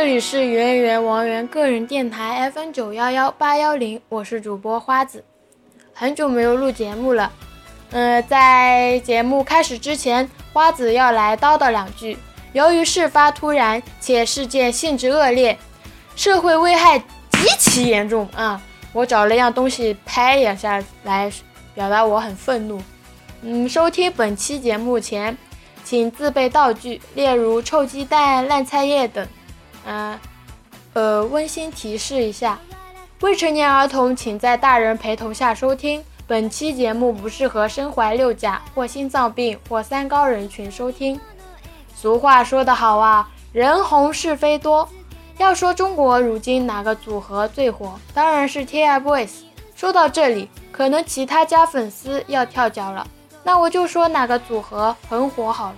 这里是圆圆王源个人电台 FM 九幺幺八幺零，我是主播花子。很久没有录节目了，呃，在节目开始之前，花子要来叨叨两句。由于事发突然且事件性质恶劣，社会危害极其严重啊！我找了样东西拍一下来表达我很愤怒。嗯，收听本期节目前，请自备道具，例如臭鸡蛋、烂菜叶等。嗯，呃，温馨提示一下，未成年儿童请在大人陪同下收听。本期节目不适合身怀六甲或心脏病或三高人群收听。俗话说得好啊，人红是非多。要说中国如今哪个组合最火，当然是 TFBOYS。说到这里，可能其他家粉丝要跳脚了，那我就说哪个组合很火好了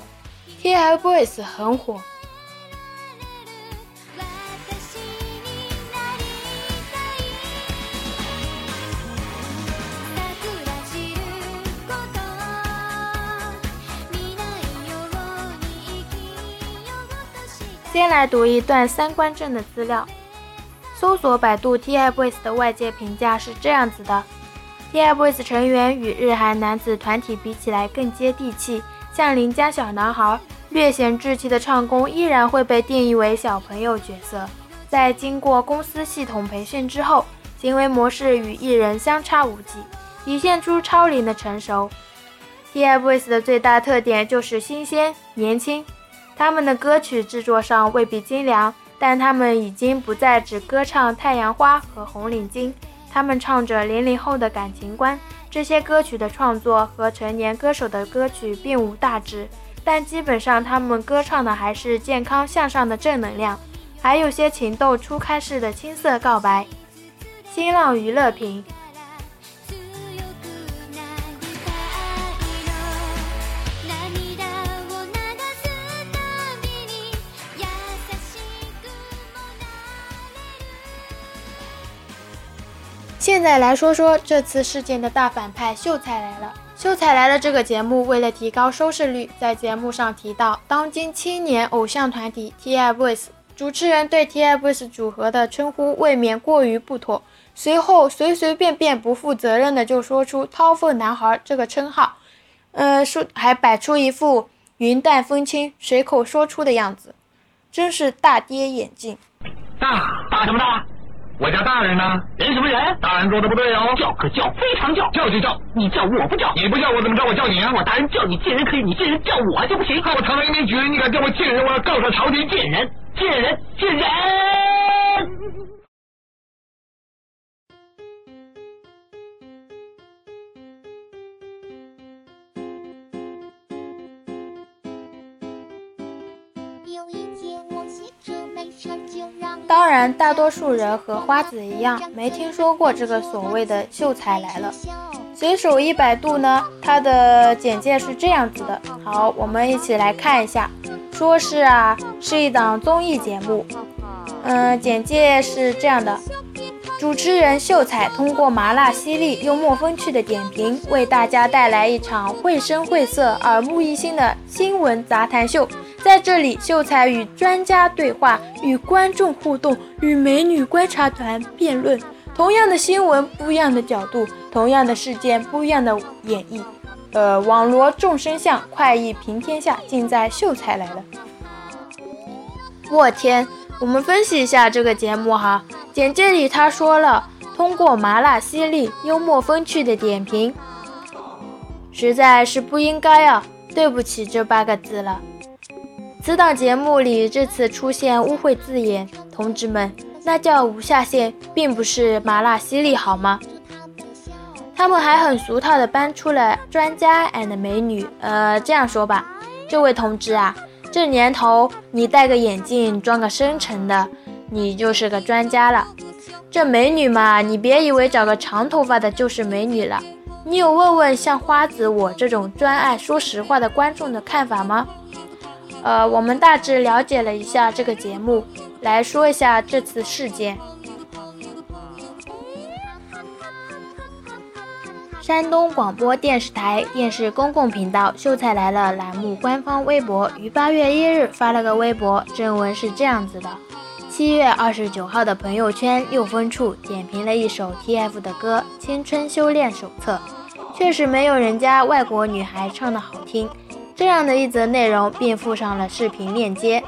，TFBOYS 很火。先来读一段三观正的资料。搜索百度 TFBOYS 的外界评价是这样子的：TFBOYS 成员与日韩男子团体比起来更接地气，像邻家小男孩，略显稚气的唱功依然会被定义为小朋友角色。在经过公司系统培训之后，行为模式与艺人相差无几，体现出超龄的成熟。TFBOYS 的最大特点就是新鲜、年轻。他们的歌曲制作上未必精良，但他们已经不再只歌唱《太阳花》和《红领巾》，他们唱着零零后的感情观。这些歌曲的创作和成年歌手的歌曲并无大致，但基本上他们歌唱的还是健康向上的正能量，还有些情窦初开式的青涩告白。新浪娱乐评。现在来说说这次事件的大反派秀才来了。秀才来了这个节目为了提高收视率，在节目上提到当今青年偶像团体 TFBOYS，主持人对 TFBOYS 组合的称呼未免过于不妥。随后随随便便不负责任的就说出“掏粪男孩”这个称号，呃，说还摆出一副云淡风轻、随口说出的样子，真是大跌眼镜。大大什么大？我叫大人呢，人什么人？大人做的不对哦，叫可叫，非常叫，叫就叫，你叫我不叫，你不叫我怎么着？我叫你啊！我大人叫你贱人可以，你贱人叫我就不行。看我堂堂一名举人，你敢叫我贱人？我要告上朝廷！贱人，贱人，贱人！当然，大多数人和花子一样，没听说过这个所谓的秀才来了。随手一百度呢，它的简介是这样子的。好，我们一起来看一下。说是啊，是一档综艺节目。嗯，简介是这样的：主持人秀才通过麻辣犀利、幽默风趣的点评，为大家带来一场绘声绘色、耳目一新的新闻杂谈秀。在这里，秀才与专家对话，与观众互动，与美女观察团辩论。同样的新闻，不一样的角度；同样的事件，不一样的演绎。呃，网罗众生相，快意平天下，尽在秀才来了。我天，我们分析一下这个节目哈。简介里他说了，通过麻辣犀利、幽默风趣的点评，实在是不应该啊！对不起这八个字了。此档节目里这次出现污秽字眼，同志们，那叫无下限，并不是麻辣犀利好吗？他们还很俗套的搬出了专家 and 美女，呃，这样说吧，这位同志啊，这年头你戴个眼镜装个深沉的，你就是个专家了。这美女嘛，你别以为找个长头发的就是美女了，你有问问像花子我这种专爱说实话的观众的看法吗？呃，我们大致了解了一下这个节目，来说一下这次事件。山东广播电视台电视公共频道《秀才来了》栏目官方微博于八月一日发了个微博，正文是这样子的：七月二十九号的朋友圈六分处点评了一首 TF 的歌《青春修炼手册》，确实没有人家外国女孩唱的好听。这样的一则内容，并附上了视频链接。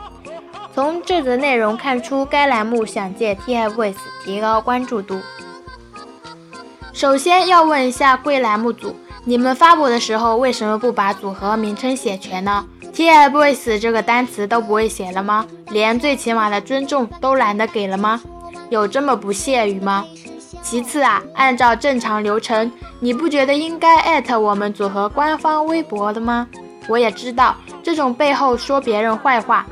从这则内容看出，该栏目想借 TFBOYS 提高关注度。首先要问一下贵栏目组，你们发布的时候为什么不把组合名称写全呢？TFBOYS 这个单词都不会写了吗？连最起码的尊重都懒得给了吗？有这么不屑于吗？其次啊，按照正常流程，你不觉得应该艾特我们组合官方微博的吗？我也知道这种背后说别人坏话。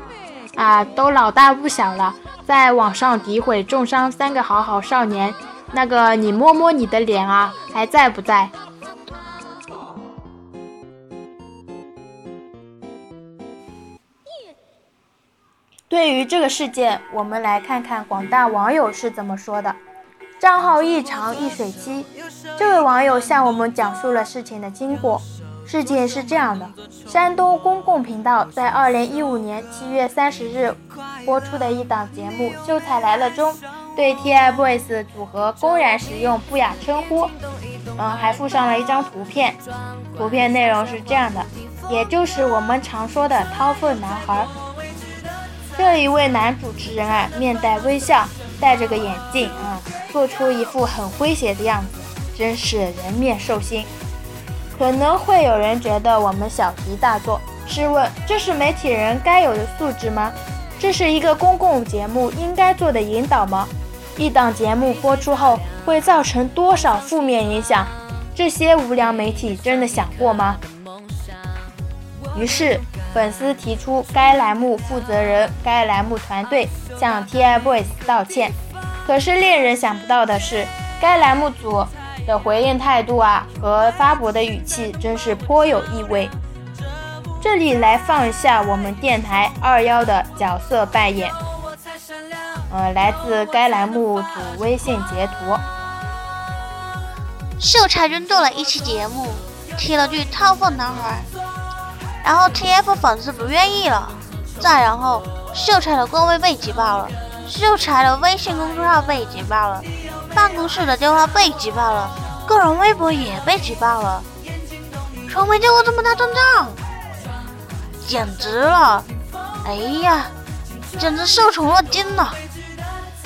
啊，都老大不小了，在网上诋毁重伤三个好好少年，那个你摸摸你的脸啊，还在不在？对于这个事件，我们来看看广大网友是怎么说的。账号异常一水期，这位网友向我们讲述了事情的经过。事件是这样的，山东公共频道在二零一五年七月三十日播出的一档节目《秀才来了》中，对 TFBOYS 组合公然使用不雅称呼，嗯，还附上了一张图片。图片内容是这样的，也就是我们常说的“掏粪男孩”。这一位男主持人啊，面带微笑，戴着个眼镜啊，做出一副很诙谐的样子，真是人面兽心。可能会有人觉得我们小题大做，试问这是媒体人该有的素质吗？这是一个公共节目应该做的引导吗？一档节目播出后会造成多少负面影响？这些无良媒体真的想过吗？于是粉丝提出该栏目负责人、该栏目团队向 TFBOYS 道歉。可是令人想不到的是，该栏目组。的回应态度啊，和发博的语气真是颇有意味。这里来放一下我们电台二幺的角色扮演，呃，来自该栏目组微信截图。秀才君做了一期节目，提了句“掏粪男孩”，然后 TF 粉丝不愿意了，再然后秀才的官微被挤爆了，秀才的微信公众号被举报了。办公室的电话被举报了，个人微博也被举报了，从没见过这么大阵仗，简直了！哎呀，简直受宠若惊了！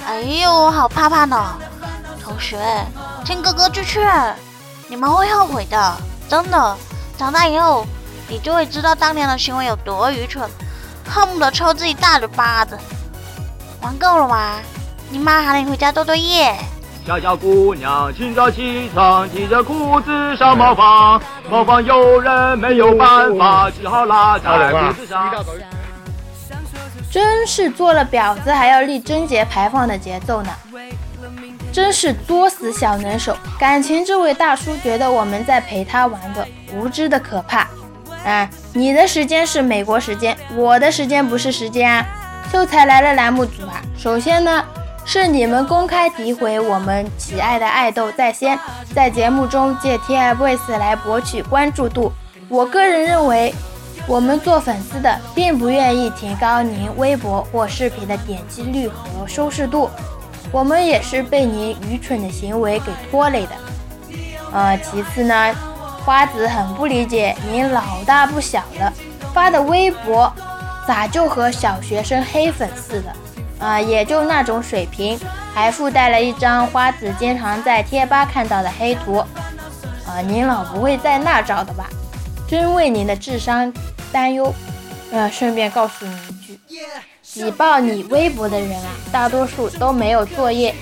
哎呦，我好怕怕呢！同学，听哥哥句劝，你们会后悔的，真的。长大以后，你就会知道当年的行为有多愚蠢，恨不得抽自己大嘴巴子。玩够了吗？你妈喊你回家做作业。小小姑娘清早起床，提着裤子上茅房，茅房有人没有办法，只好拉在裤子上。真是做了婊子还要立贞节牌坊的节奏呢！真是作死小能手，感情这位大叔觉得我们在陪他玩的，无知的可怕。啊，你的时间是美国时间，我的时间不是时间啊！秀才来了栏目组啊，首先呢。是你们公开诋毁我们喜爱的爱豆在先，在节目中借 TFBOYS 来博取关注度。我个人认为，我们做粉丝的并不愿意提高您微博或视频的点击率和收视度，我们也是被您愚蠢的行为给拖累的。呃，其次呢，花子很不理解您老大不小了，发的微博咋就和小学生黑粉似的？啊，也就那种水平，还附带了一张花子经常在贴吧看到的黑图。啊，您老不会在那找的吧？真为您的智商担忧。呃，顺便告诉你一句，举报你微博的人啊，大多数都没有作业。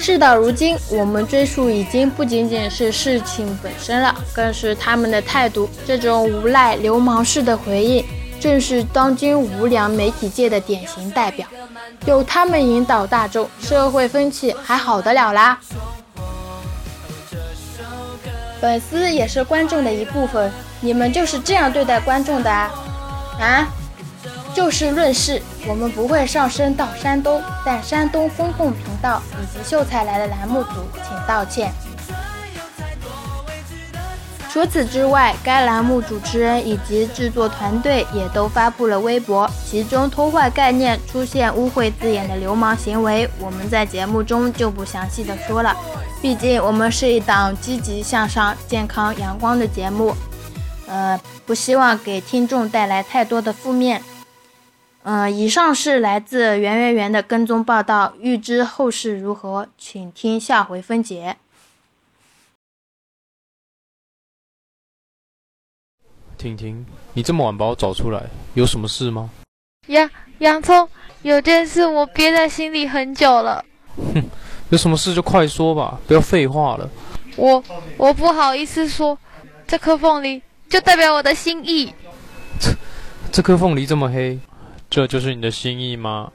事到如今，我们追溯已经不仅仅是事情本身了，更是他们的态度。这种无赖流氓式的回应。正是当今无良媒体界的典型代表，有他们引导大众，社会风气还好得了啦。粉丝也是观众的一部分，你们就是这样对待观众的啊？啊？就事论事，我们不会上升到山东，但山东风控频道以及秀才来的栏目组，请道歉。除此之外，该栏目主持人以及制作团队也都发布了微博，其中偷换概念、出现污秽字眼的流氓行为，我们在节目中就不详细的说了。毕竟我们是一档积极向上、健康阳光的节目，呃，不希望给听众带来太多的负面。嗯，以上是来自圆圆圆的跟踪报道，预知后事如何，请听下回分解。婷婷，你这么晚把我找出来，有什么事吗？洋洋葱，有件事我憋在心里很久了。哼，有什么事就快说吧，不要废话了。我我不好意思说，这颗凤梨就代表我的心意。这这颗凤梨这么黑，这就是你的心意吗？